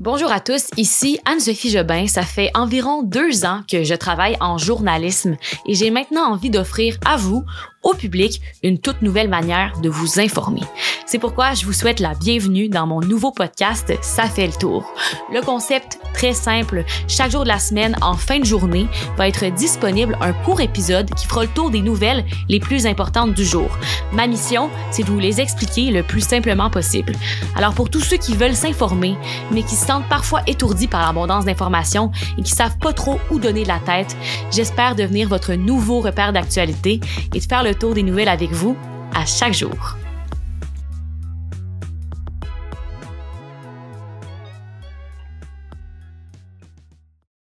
Bonjour à tous, ici Anne-Sophie Jobin. Ça fait environ deux ans que je travaille en journalisme et j'ai maintenant envie d'offrir à vous, au public une toute nouvelle manière de vous informer. C'est pourquoi je vous souhaite la bienvenue dans mon nouveau podcast Ça fait le tour. Le concept très simple, chaque jour de la semaine en fin de journée va être disponible un court épisode qui fera le tour des nouvelles les plus importantes du jour. Ma mission, c'est de vous les expliquer le plus simplement possible. Alors pour tous ceux qui veulent s'informer mais qui se sentent parfois étourdis par l'abondance d'informations et qui savent pas trop où donner de la tête, j'espère devenir votre nouveau repère d'actualité et de faire le tour des nouvelles avec vous à chaque jour.